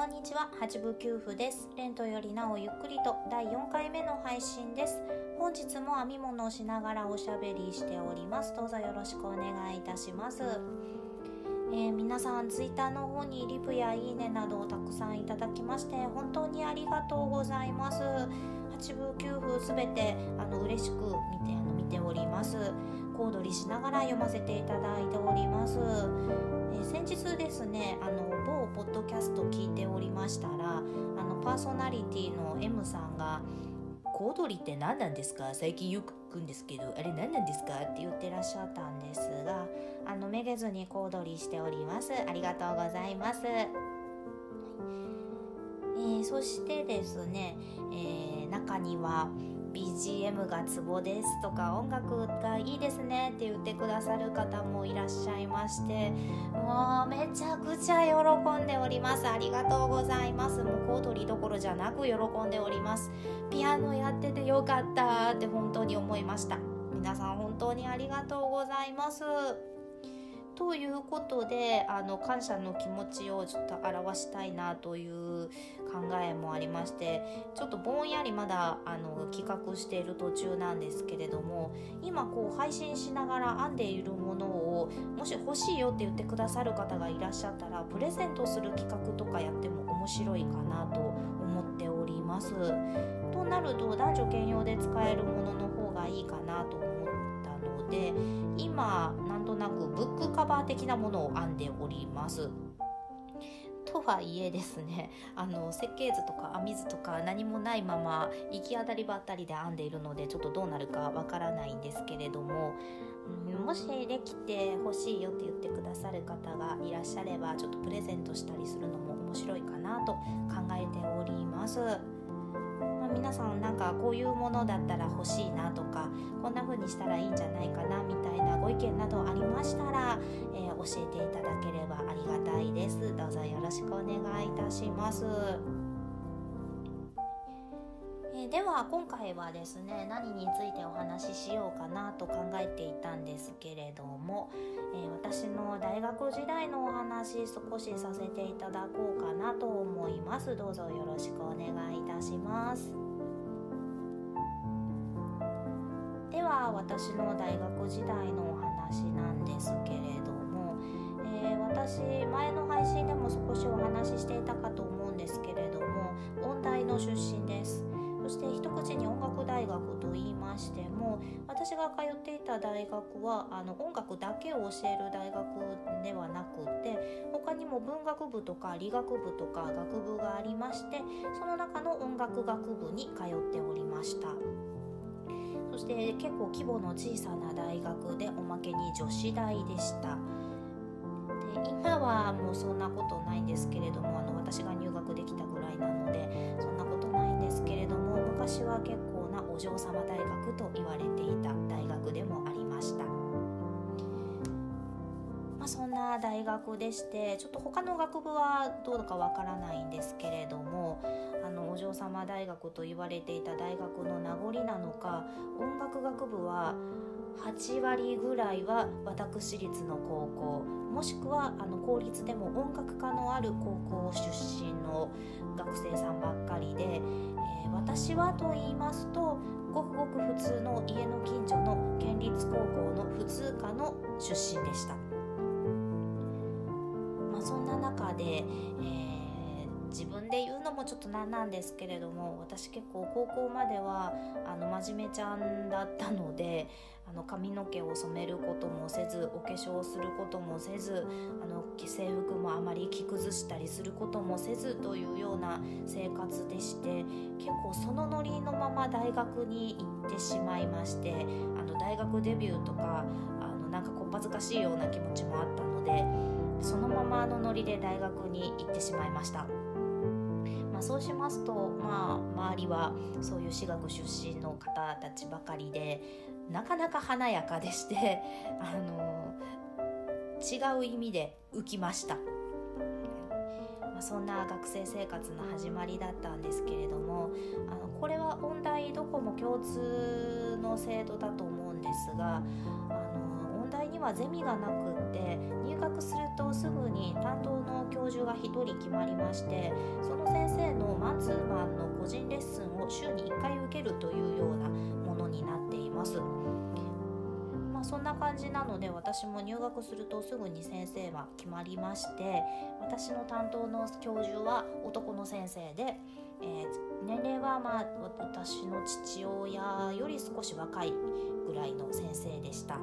こんにちは八部九夫です。レントよりなおゆっくりと第4回目の配信です。本日も編み物をしながらおしゃべりしております。どうぞよろしくお願いいたします。えー、皆さんツイッターの方にリプやいいねなどをたくさんいただきまして本当にありがとうございます。八部九夫すべてあの嬉しく見てあの見ております。小躍りしながら読ませていただいております、えー、先日ですねあのポッドキャスト聞いておりましたらあのパーソナリティの M さんが「小躍りって何なんですか？最近よく聞くんですけどあれ何なんですか?」って言ってらっしゃったんですがあのめげずに小躍りしております。ありがとうございます、えー、そしてですね、えー、中には BGM がツボですとか音楽がいいですねって言ってくださる方もいらっしゃいましてもうめちゃくちゃ喜んでおります。ありがとうございます。もう小躍りどころじゃなく喜んでおります。ピアノやっててよかったって本当に思いました。皆さん本当にありがとうございます。ということであの感謝の気持ちをちょっと表したいなという考えもありましてちょっとぼんやりまだあの企画している途中なんですけれども今こう配信しながら編んでいるものをもし欲しいよって言ってくださる方がいらっしゃったらプレゼントする企画とかやっても面白いかなと思っております。となると男女兼用で使えるものの方がいいかなと思ったので今なんとなくブックカバー的なものを編んでおります。とはいえですねあの設計図とか編み図とか何もないまま行き当たりばったりで編んでいるのでちょっとどうなるかわからないんですけれども、うん、もしできて欲しいよって言ってくださる方がいらっしゃればちょっとプレゼントしたりするのも面白いかなと考えております。皆さんなんかこういうものだったら欲しいなとかこんな風にしたらいいんじゃないかなみたいなご意見などありましたら、えー、教えていただければありがたいです。どうぞよろしくお願いいたします。では今回はですね何についてお話ししようかなと考えていたんですけれども、えー、私の大学時代のお話少しさせていただこうかなと思います。どうぞよろしくお願いいたします。では私の大学時代のお話なんですけれども、えー、私前の配信でも少しお話ししていたかと思うんですけれども音大の出身です。して一口に音楽大学と言いましても私が通っていた大学はあの音楽だけを教える大学ではなくて他にも文学部とか理学部とか学部がありましてその中の音楽学部に通っておりました。そして結構規模の小さな大学でおまけに女子大でしたで今はもうそんなことないんですけれどもあの私が入学できたぐらいなのでそんなことないんですけれど昔は結構なお嬢様大学と言われていた大学でもありました。な大学でしてちょっと他の学部はどうかわからないんですけれどもあのお嬢様大学と言われていた大学の名残なのか音楽学部は8割ぐらいは私立の高校もしくはあの公立でも音楽科のある高校出身の学生さんばっかりで、えー、私はと言いますとごくごく普通の家の近所の県立高校の普通科の出身でした。中で、えー自分で言うのもちょっとなんなんですけれども私結構高校まではあの真面目ちゃんだったのであの髪の毛を染めることもせずお化粧することもせずあの制服もあまり着崩したりすることもせずというような生活でして結構そのノリのまま大学に行ってしまいましてあの大学デビューとかあのなんかこっぱずかしいような気持ちもあったのでそのままのノリで大学に行ってしまいました。まあ、そうしますと、まあ、周りはそういう私学出身の方たちばかりでなかなか華やかでして あの違う意味で浮きました。まそんな学生生活の始まりだったんですけれどもあのこれは音大どこも共通の制度だと思うんですがあの音大にはゼミがなくって入学するとすぐに担当の教授が1人決まりましてその先生のマンツーマンの個人レッスンを週に1回受けるというようなものになっています。まあ、そんな感じなので私も入学するとすぐに先生は決まりまして私の担当の教授は男の先生で、えー、年齢はまあ私の父親より少し若いぐらいの先生でした。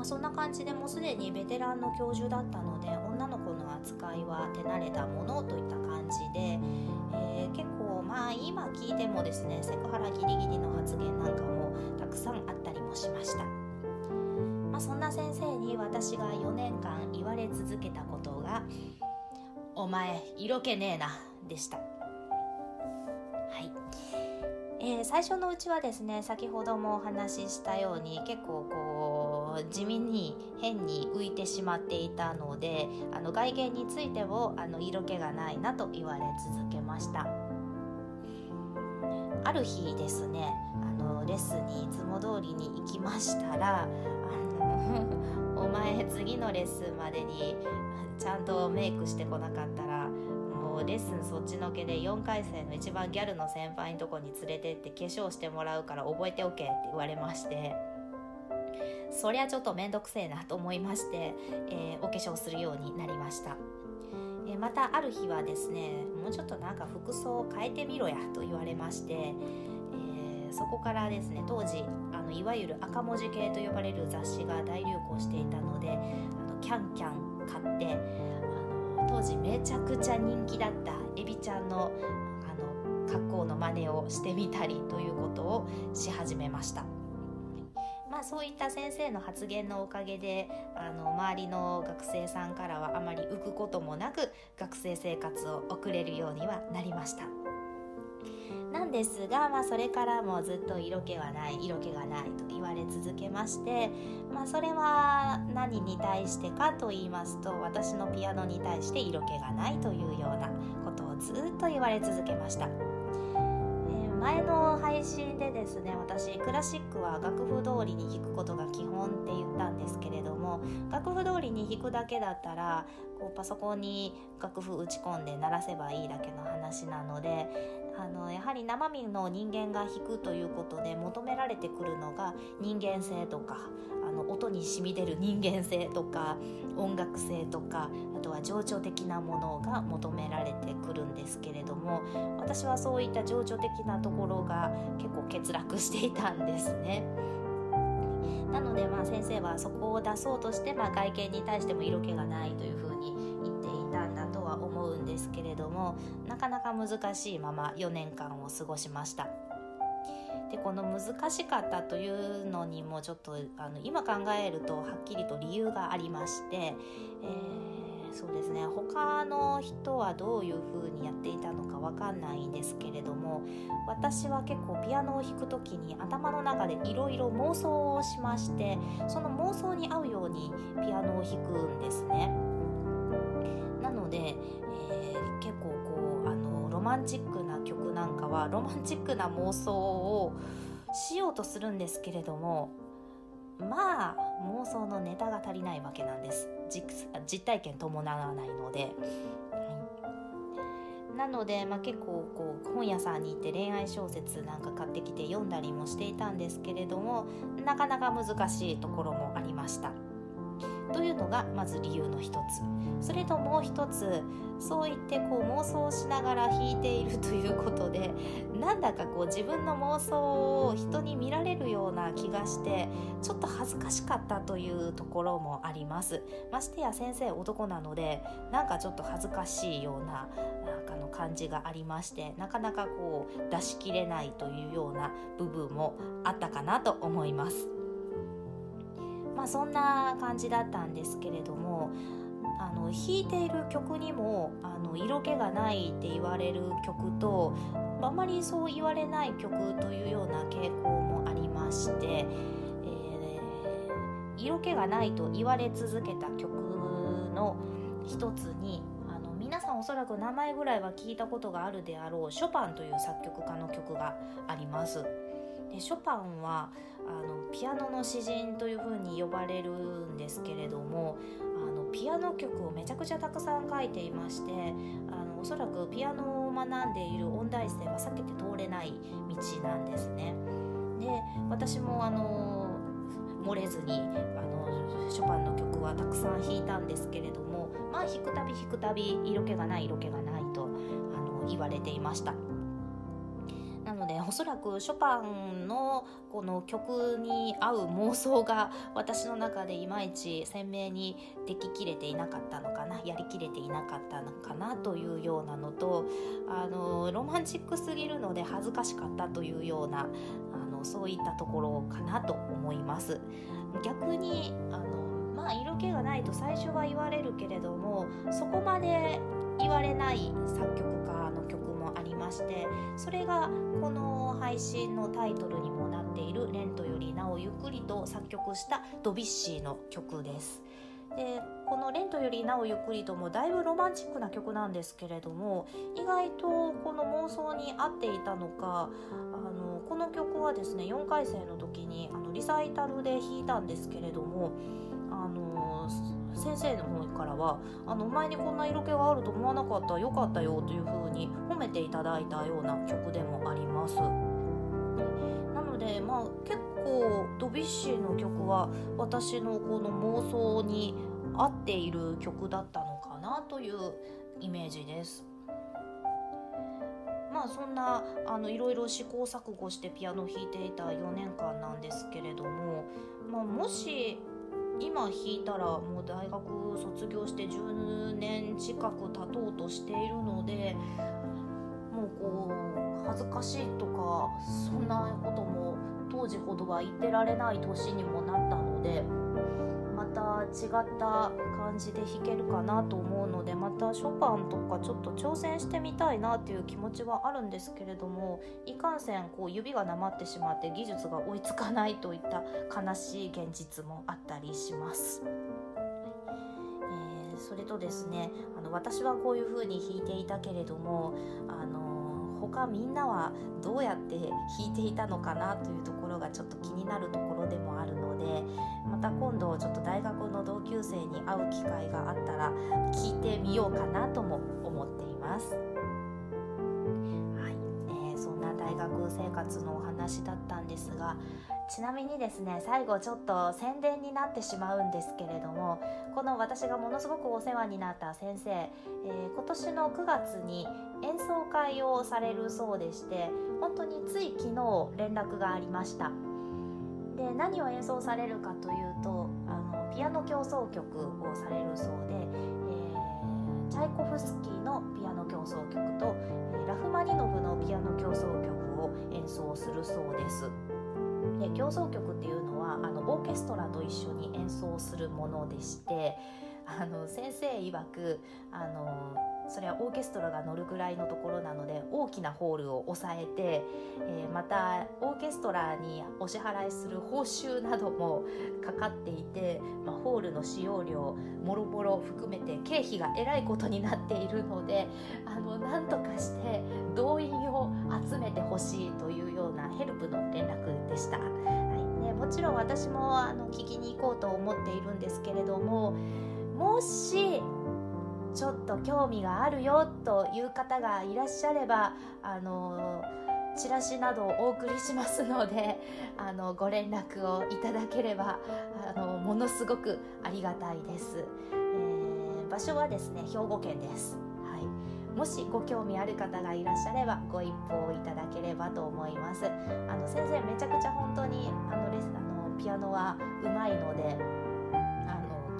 まあ、そんな感じでもうすでにベテランの教授だったので女の子の扱いは手慣れたものといった感じで、えー、結構まあ今聞いてもですねセクハラギリギリの発言なんかもたくさんあったりもしました、まあ、そんな先生に私が4年間言われ続けたことが「お前色気ねえな」でした。はい。えー、最初のうちはですね先ほどもお話ししたように結構こう地味に変に浮いてしまっていたのであの外見についてもあの色気がないなと言われ続けました。ある日ですねあのレッスンにいつも通りに行きましたらあのお前次のレッスンまでにちゃんとメイクしてこなかったらレッスンそっちのけで4回生の一番ギャルの先輩のとこに連れてって化粧してもらうから覚えておけって言われまして。そりゃちょっと面倒くせえなと思いまして、えー、お化粧するようになりました、え、またある日はですねもうちょっとなんか服装を変えてみろやと言われまして、えー、そこからですね当時あのいわゆる赤文字系と呼ばれる雑誌が大流行していたのであのキャンキャン買ってあの当時めちゃくちゃ人気だったエビちゃんのあの格好の真似をしてみたりということをし始めました。まあ、そういった先生の発言のおかげであの周りの学生さんからはあまり浮くこともなく学生生活を送れるようにはなりました。なんですが、まあ、それからもずっと色気はない色気がないと言われ続けまして、まあ、それは何に対してかと言いますと私のピアノに対して色気がないというようなことをずっと言われ続けました。前の配信でですね私クラシックは楽譜通りに弾くことが基本って言ったんですけれども楽譜通りに弾くだけだったらこうパソコンに楽譜打ち込んで鳴らせばいいだけの話なのであのやはり生身の人間が弾くということで求められてくるのが人間性とかあの音に染み出る人間性とか音楽性とかあとは情緒的なものが求められてくるんですけれども私はそういった情緒的なところが結構欠落していたんですね。なのでまあ先生はそこを出そうとして、まあ、外見に対しても色気がないというふうにですけれどもなかなか難しいまま4年間を過ごしました。でこの難しかったというのにもちょっとあの今考えるとはっきりと理由がありまして、えー、そうですね他の人はどういう風にやっていたのかわかんないんですけれども私は結構ピアノを弾く時に頭の中でいろいろ妄想をしましてその妄想に合うようにピアノを弾くんですね。マンチックな曲なんかはロマンチックな妄想をしようとするんですけれどもまあ妄想のネタが足りないわけなんです実体験伴わないので。なので、まあ、結構こう本屋さんに行って恋愛小説なんか買ってきて読んだりもしていたんですけれどもなかなか難しいところもありました。というのがまず理由の一つそれともう一つそう言ってこう妄想しながら弾いているということでなんだかこう自分の妄想を人に見られるような気がしてちょっと恥ずかしかったというところもありますましてや先生男なのでなんかちょっと恥ずかしいようななんかの感じがありましてなかなかこう出しきれないというような部分もあったかなと思います。まあ、そんな感じだったんですけれどもあの弾いている曲にもあの色気がないって言われる曲とあまりそう言われない曲というような傾向もありまして、えー、色気がないと言われ続けた曲の一つにあの皆さんおそらく名前ぐらいは聞いたことがあるであろうショパンという作曲家の曲があります。でショパンはあのピアノの詩人というふうに呼ばれるんですけれどもあのピアノ曲をめちゃくちゃたくさん書いていましてあのおそらくピアノを学んでいる音大生は避けて通れない道なんですね。で私もあの漏れずにあのショパンの曲はたくさん弾いたんですけれどもまあ弾くたび弾くたび色気がない色気がないとあの言われていました。なのでおそらくショパンのこの曲に合う妄想が私の中でいまいち鮮明にでききれていなかったのかなやりきれていなかったのかなというようなのとあのロマンチックすぎるので恥ずかしかったというようなあのそういったところかなと思います。逆にあのまあ色気がないと最初は言われるけれどもそこまで言われない作曲家の曲もありましてそれがこの配信のタイトルにもなっている「レントよりなおゆっくり」と作曲したドビッシーの曲です。でこの「レントよりなおゆっくり」ともだいぶロマンチックな曲なんですけれども意外とこの妄想に合っていたのかあのこの曲はですね4回生の時にあのリサイタルで弾いたんですけれどもあの先生の方からはあの前にこんな色気があると思わなかったよかったよという風に褒めていただいたような曲でもあります。なのでまあ結構ドビュッシーの曲は私のこの妄想に合っている曲だったのかなというイメージです。まあそんなあのいろいろ試行錯誤してピアノを弾いていた4年間なんですけれども、まあ、もし今引いたらもう大学卒業して10年近く経とうとしているのでもうこう恥ずかしいとかそんなことも当時ほどは言ってられない年にもなったので。また違った感じで弾けるかなと思うのでまたショパンとかちょっと挑戦してみたいなっていう気持ちはあるんですけれどもいかんせんこう指がなまってしまって技術が追いつかないといった悲しい現実もあったりします。えー、それとですねあの私はこういう風に弾いていたけれどもあの他みんなはどうやって弾いていたのかなというところがちょっと気になるところでもた今度ちょっと大学の同級生に会う機会があったら聞いてみようかなとも思っています。はいえー、そんな大学生活のお話だったんですがちなみにですね最後ちょっと宣伝になってしまうんですけれどもこの私がものすごくお世話になった先生、えー、今年の9月に演奏会をされるそうでして本当につい昨日連絡がありましたで何を演奏されるかというとあのピアノ協奏曲をされるそうで、えー、チャイコフスキーのピアノ協奏曲とえラフマニノフのピアノ協奏曲を演奏するそうです。で協奏曲っていうのはあのオーケストラと一緒に演奏するものでしてあの先生曰くあのそれはオーケストラが乗るぐらいのところなので大きなホールを抑えて、えー、またオーケストラにお支払いする報酬なども かかっていて、まあ、ホールの使用料もろもろ含めて経費がえらいことになっているのであのなんとかして動員を集めてほしいというようなヘルプの連絡でした。はいね、もちろん私もあの聞きに行こうと思っているんですけれどももしちょっと興味があるよという方がいらっしゃればあのチラシなどをお送りしますので あのご連絡をいただければあのものすごくありがたいです、えー、場所はですね兵庫県です、はい、もしご興味ある方がいらっしゃればご一報いただければと思います。あの先生めちゃくちゃ本当にあのレスあのピアノはうまいので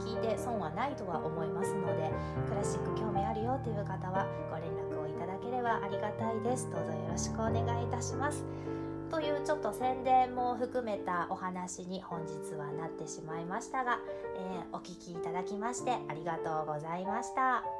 聞いて損はないとは思いますのでクラシック興味あるよという方はご連絡をいただければありがたいですどうぞよろしくお願いいたしますというちょっと宣伝も含めたお話に本日はなってしまいましたが、えー、お聴きいただきましてありがとうございました。